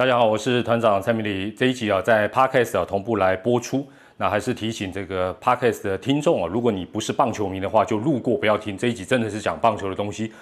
大家好，我是团长蔡明礼。这一集啊，在 Podcast 啊同步来播出。那还是提醒这个 Podcast 的听众啊，如果你不是棒球迷的话，就路过不要听。这一集真的是讲棒球的东西，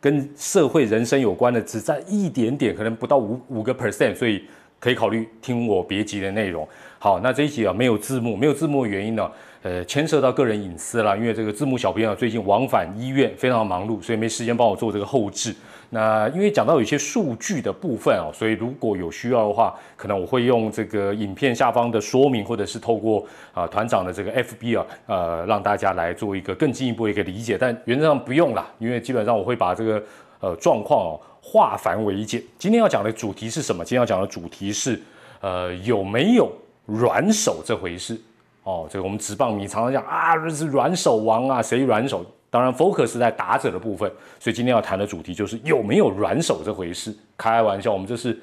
跟社会人生有关的，只占一点点，可能不到五五个 percent，所以可以考虑听我别急的内容。好，那这一集啊没有字幕，没有字幕的原因呢？呃，牵涉到个人隐私了，因为这个字幕小编啊最近往返医院，非常忙碌，所以没时间帮我做这个后置。那因为讲到有些数据的部分哦，所以如果有需要的话，可能我会用这个影片下方的说明，或者是透过啊团长的这个 FB 啊，呃，让大家来做一个更进一步的一个理解。但原则上不用啦，因为基本上我会把这个呃状况哦化繁为简。今天要讲的主题是什么？今天要讲的主题是呃有没有软手这回事哦？这个我们直棒迷常常讲啊，是软手王啊，谁软手？当然，focus 在打者的部分，所以今天要谈的主题就是有没有软手这回事。开玩笑，我们这是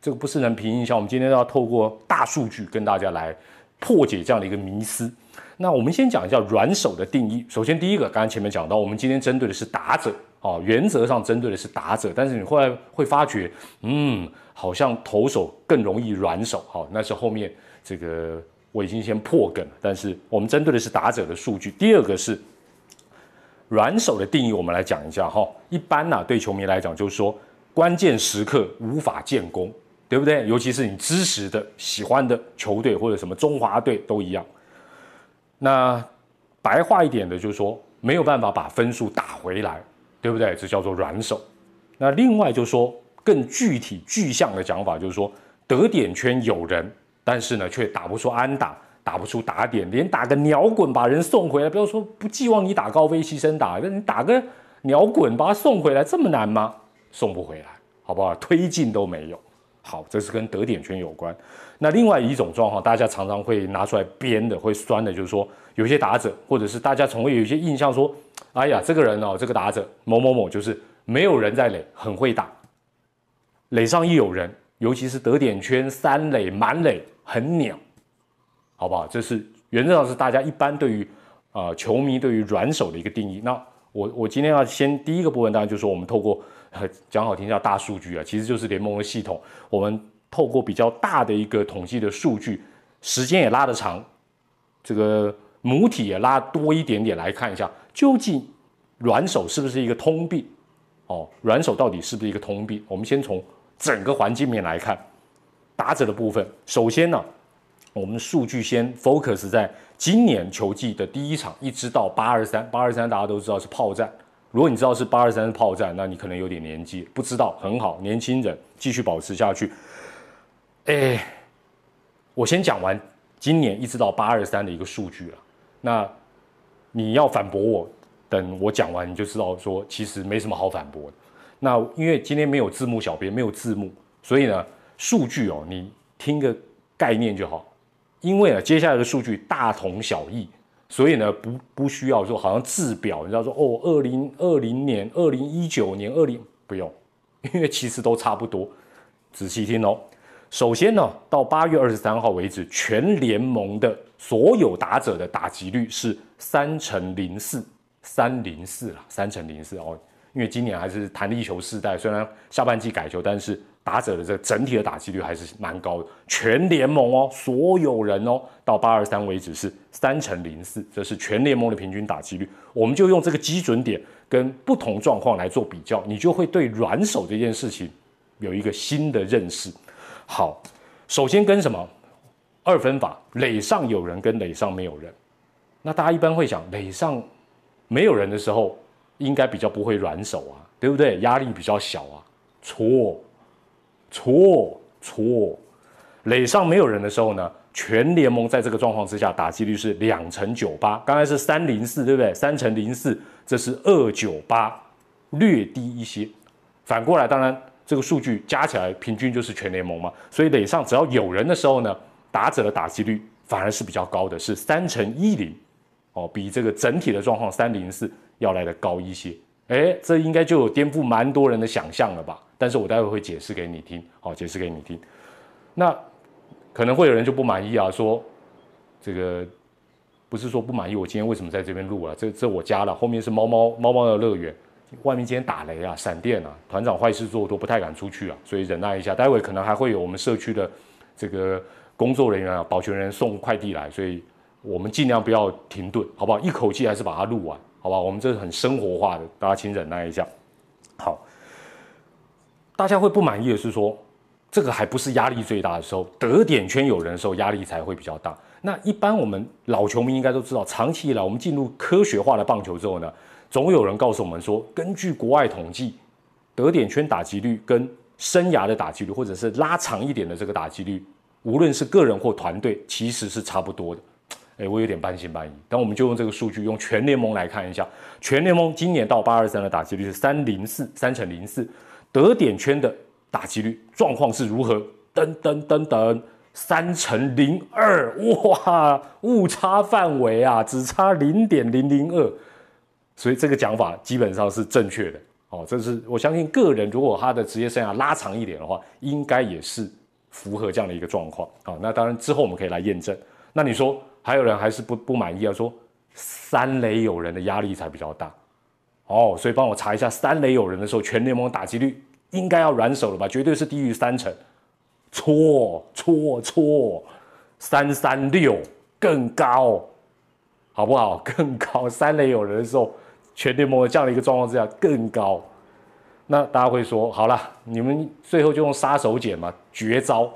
这个不是能凭印象，我们今天要透过大数据跟大家来破解这样的一个迷思。那我们先讲一下软手的定义。首先，第一个，刚刚前面讲到，我们今天针对的是打者哦，原则上针对的是打者，但是你后来会发觉，嗯，好像投手更容易软手。好，那是后面这个我已经先破梗了，但是我们针对的是打者的数据。第二个是。软手的定义，我们来讲一下哈。一般呢，对球迷来讲，就是说关键时刻无法建功，对不对？尤其是你支持的、喜欢的球队或者什么中华队都一样。那白话一点的，就是说没有办法把分数打回来，对不对？这叫做软手。那另外就说更具体具象的讲法，就是说得点圈有人，但是呢却打不出安打。打不出打点，连打个鸟滚把人送回来，不要说不寄望你打高飞牺牲打，那你打个鸟滚把他送回来，这么难吗？送不回来，好不好？推进都没有。好，这是跟得点圈有关。那另外一种状况，大家常常会拿出来编的，会酸的，就是说有些打者，或者是大家从会有一些印象说，哎呀，这个人哦，这个打者某某某，就是没有人在垒，很会打，垒上一有人，尤其是得点圈三垒满垒，很鸟。好不好？这是原则上是大家一般对于，呃，球迷对于软手的一个定义。那我我今天要先第一个部分，当然就是说我们透过讲好听叫大数据啊，其实就是联盟的系统。我们透过比较大的一个统计的数据，时间也拉得长，这个母体也拉多一点点来看一下，究竟软手是不是一个通病？哦，软手到底是不是一个通病？我们先从整个环境面来看，打者的部分，首先呢。我们数据先 focus 在今年球季的第一场，一直到八二三，八二三大家都知道是炮战。如果你知道是八二三是炮战，那你可能有点年纪，不知道很好，年轻人继续保持下去。哎，我先讲完今年一直到八二三的一个数据了。那你要反驳我，等我讲完你就知道说其实没什么好反驳的。那因为今天没有字幕，小编没有字幕，所以呢数据哦，你听个概念就好。因为啊，接下来的数据大同小异，所以呢，不不需要说好像字表，你知道说哦，二零二零年、二零一九年、二零不用，因为其实都差不多。仔细听哦，首先呢，到八月二十三号为止，全联盟的所有打者的打击率是三乘零四，三零四了，三乘零四哦。因为今年还是弹力球世代，虽然下半季改球，但是。打者的这个整体的打击率还是蛮高的，全联盟哦，所有人哦，到八二三为止是三乘零四，这是全联盟的平均打击率。我们就用这个基准点跟不同状况来做比较，你就会对软手这件事情有一个新的认识。好，首先跟什么二分法，垒上有人跟垒上没有人。那大家一般会想，垒上没有人的时候，应该比较不会软手啊，对不对？压力比较小啊，错。错错，垒上没有人的时候呢，全联盟在这个状况之下打击率是两成九八，刚才是三零四，对不对？三乘零四，这是二九八，略低一些。反过来，当然这个数据加起来平均就是全联盟嘛，所以垒上只要有人的时候呢，打者的打击率反而是比较高的，是三乘一零，哦，比这个整体的状况三零四要来的高一些。哎，这应该就有颠覆蛮多人的想象了吧？但是我待会会解释给你听，好，解释给你听。那可能会有人就不满意啊，说这个不是说不满意，我今天为什么在这边录啊？这这我家了，后面是猫猫猫猫的乐园，外面今天打雷啊，闪电啊，团长坏事做都不太敢出去啊，所以忍耐一下。待会可能还会有我们社区的这个工作人员啊，保全人送快递来，所以我们尽量不要停顿，好不好？一口气还是把它录完，好吧？我们这是很生活化的，大家请忍耐一下。好，大家会不满意的是说，这个还不是压力最大的时候，得点圈有人的时候，压力才会比较大。那一般我们老球迷应该都知道，长期以来我们进入科学化的棒球之后呢？总有人告诉我们说，根据国外统计，得点圈打击率跟生涯的打击率，或者是拉长一点的这个打击率，无论是个人或团队，其实是差不多的。哎，我有点半信半疑。但我们就用这个数据，用全联盟来看一下，全联盟今年到八二三的打击率是三零四，三乘零四，得点圈的打击率状况是如何？噔噔噔噔，三乘零二，哇，误差范围啊，只差零点零零二。所以这个讲法基本上是正确的，哦，这是我相信个人如果他的职业生涯拉长一点的话，应该也是符合这样的一个状况，好，那当然之后我们可以来验证。那你说还有人还是不不满意啊？说三垒有人的压力才比较大，哦，所以帮我查一下三垒有人的时候，全联盟打击率应该要软手了吧？绝对是低于三成，错错错，三三六更高，好不好？更高，三垒有人的时候。全联盟这样的一个状况之下更高，那大家会说好了，你们最后就用杀手锏嘛，绝招，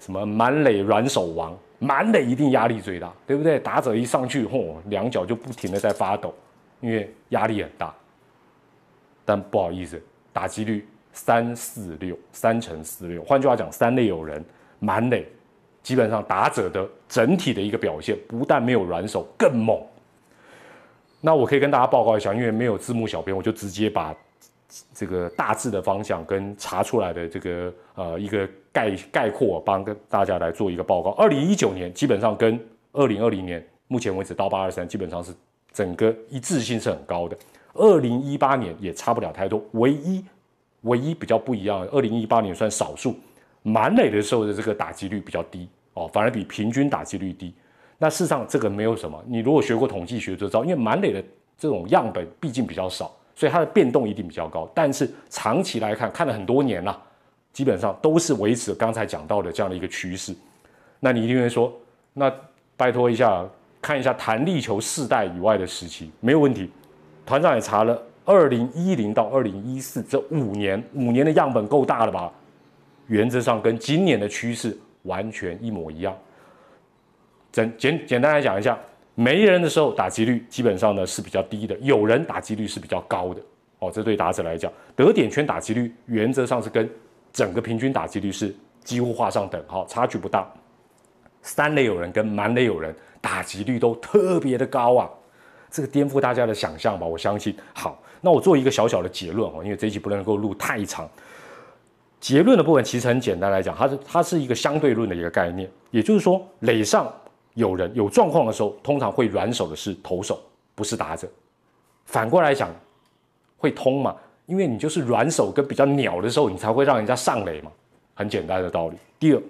什么满垒软手王，满垒一定压力最大，对不对？打者一上去，嚯，两脚就不停的在发抖，因为压力很大。但不好意思，打击率三四六，三乘四六，换句话讲，三垒有人，满垒，基本上打者的整体的一个表现，不但没有软手，更猛。那我可以跟大家报告一下，因为没有字幕小编，我就直接把这个大致的方向跟查出来的这个呃一个概概括，帮跟大家来做一个报告。二零一九年基本上跟二零二零年目前为止到八二三基本上是整个一致性是很高的。二零一八年也差不了太多，唯一唯一比较不一样，二零一八年算少数满垒的时候的这个打击率比较低哦，反而比平均打击率低。那事实上，这个没有什么。你如果学过统计学就知道，因为满垒的这种样本毕竟比较少，所以它的变动一定比较高。但是长期来看，看了很多年了，基本上都是维持刚才讲到的这样的一个趋势。那你一定会说，那拜托一下，看一下弹力球世代以外的时期，没有问题。团长也查了，二零一零到二零一四这五年，五年的样本够大了吧？原则上跟今年的趋势完全一模一样。简简简单来讲一下，没人的时候打击率基本上呢是比较低的，有人打击率是比较高的。哦，这对打者来讲，得点圈打击率原则上是跟整个平均打击率是几乎画上等号，差距不大。三垒有人跟满垒有人打击率都特别的高啊，这个颠覆大家的想象吧？我相信。好，那我做一个小小的结论哦，因为这一集不能够录太长。结论的部分其实很简单来讲，它是它是一个相对论的一个概念，也就是说垒上。有人有状况的时候，通常会软手的是投手，不是打者。反过来讲，会通嘛？因为你就是软手跟比较鸟的时候，你才会让人家上垒嘛。很简单的道理。第二，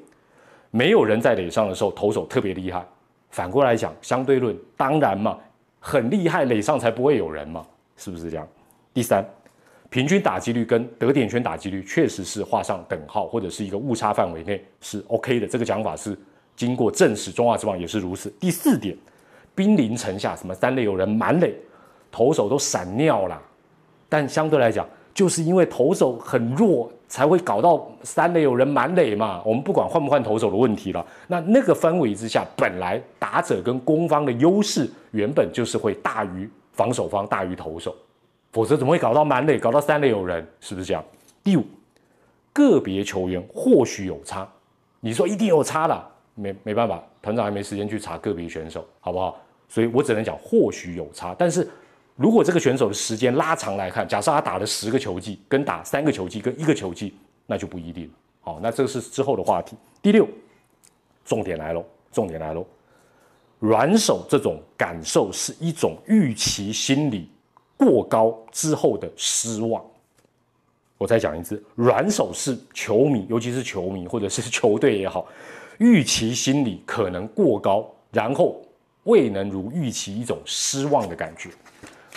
没有人在垒上的时候，投手特别厉害。反过来讲，相对论当然嘛，很厉害，垒上才不会有人嘛，是不是这样？第三，平均打击率跟得点圈打击率确实是画上等号，或者是一个误差范围内是 OK 的。这个讲法是。经过证实，中华之棒也是如此。第四点，兵临城下，什么三垒有人，满垒投手都闪尿了。但相对来讲，就是因为投手很弱，才会搞到三垒有人，满垒嘛。我们不管换不换投手的问题了。那那个氛围之下，本来打者跟攻方的优势原本就是会大于防守方，大于投手，否则怎么会搞到满垒，搞到三垒有人？是不是这样？第五，个别球员或许有差，你说一定有差了。没没办法，团长还没时间去查个别选手，好不好？所以我只能讲或许有差，但是如果这个选手的时间拉长来看，假设他打了十个球季，跟打三个球季跟一个球季，那就不一定了。好，那这是之后的话题。第六，重点来喽，重点来喽，软手这种感受是一种预期心理过高之后的失望。我再讲一次，软手是球迷，尤其是球迷或者是球队也好。预期心理可能过高，然后未能如预期，一种失望的感觉。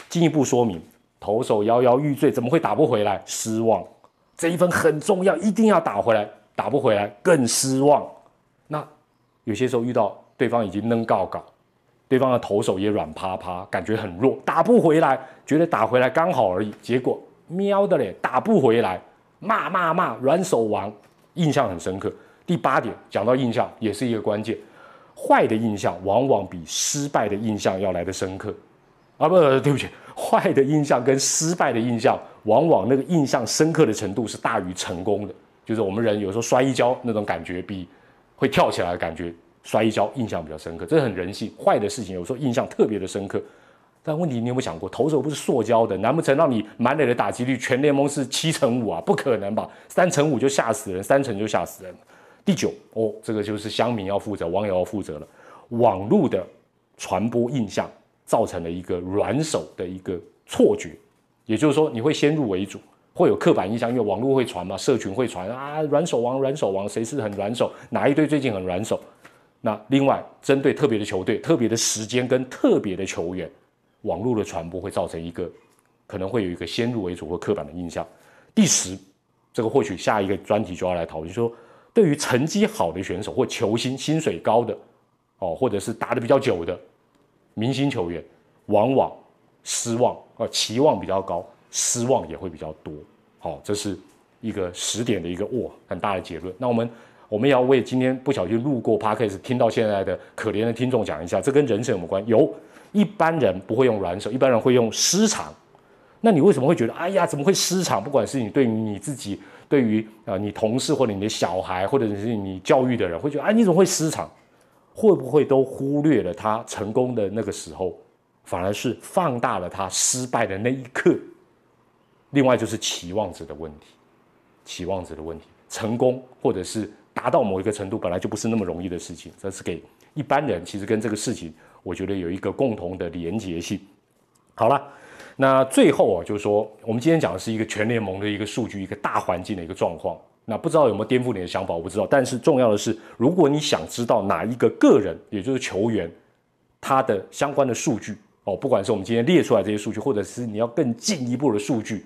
进一步说明，投手摇摇欲坠，怎么会打不回来？失望。这一分很重要，一定要打回来，打不回来更失望。那有些时候遇到对方已经扔告告，对方的投手也软趴趴，感觉很弱，打不回来，觉得打回来刚好而已，结果喵的嘞，打不回来，骂骂骂，软手王，印象很深刻。第八点讲到印象，也是一个关键，坏的印象往往比失败的印象要来的深刻。啊不，对不起，坏的印象跟失败的印象，往往那个印象深刻的程度是大于成功的。就是我们人有时候摔一跤那种感觉，比会跳起来的感觉，摔一跤印象比较深刻，这是很人性。坏的事情有时候印象特别的深刻，但问题你有没有想过，投手不是塑胶的，难不成让你满垒的打击率全联盟是七成五啊？不可能吧？三成五就吓死人，三成就吓死人。第九哦，这个就是乡民要负责，网友要负责了，网络的传播印象。造成了一个软手的一个错觉，也就是说，你会先入为主，会有刻板印象，因为网络会传嘛，社群会传啊，软手王，软手王，谁是很软手？哪一队最近很软手？那另外，针对特别的球队、特别的时间跟特别的球员，网络的传播会造成一个可能会有一个先入为主或刻板的印象。第十，这个或许下一个专题就要来讨论，说对于成绩好的选手或球星、薪水高的哦，或者是打的比较久的。明星球员往往失望，呃，期望比较高，失望也会比较多。好，这是一个十点的一个哇很大的结论。那我们我们也要为今天不小心路过 Parkes 听到现在的可怜的听众讲一下，这跟人生有关。有一般人不会用软手，一般人会用失常。那你为什么会觉得哎呀怎么会失常？不管是你对于你自己，对于啊你同事或者你的小孩，或者是你教育的人，会觉得哎你怎么会失常？会不会都忽略了他成功的那个时候，反而是放大了他失败的那一刻？另外就是期望值的问题，期望值的问题，成功或者是达到某一个程度，本来就不是那么容易的事情。这是给一般人，其实跟这个事情，我觉得有一个共同的连结性。好了，那最后啊，就是说，我们今天讲的是一个全联盟的一个数据，一个大环境的一个状况。那不知道有没有颠覆你的想法，我不知道。但是重要的是，如果你想知道哪一个个人，也就是球员，他的相关的数据哦，不管是我们今天列出来这些数据，或者是你要更进一步的数据，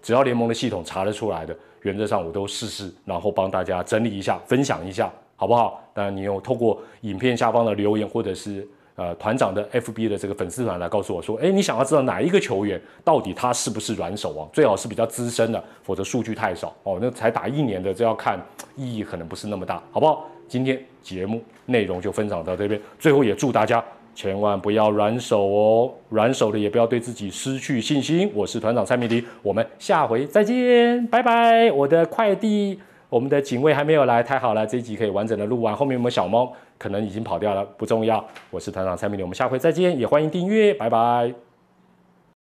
只要联盟的系统查得出来的，原则上我都试试，然后帮大家整理一下，分享一下，好不好？当然，你有透过影片下方的留言，或者是。呃，团长的 FB 的这个粉丝团来告诉我说，哎，你想要知道哪一个球员到底他是不是软手王？最好是比较资深的，否则数据太少哦。那才打一年的，这要看意义可能不是那么大，好不好？今天节目内容就分享到这边，最后也祝大家千万不要软手哦，软手的也不要对自己失去信心。我是团长蔡明迪，我们下回再见，拜拜。我的快递。我们的警卫还没有来，太好了，这一集可以完整的录完。后面有没有小猫？可能已经跑掉了，不重要。我是团长蔡明，我们下回再见，也欢迎订阅，拜拜。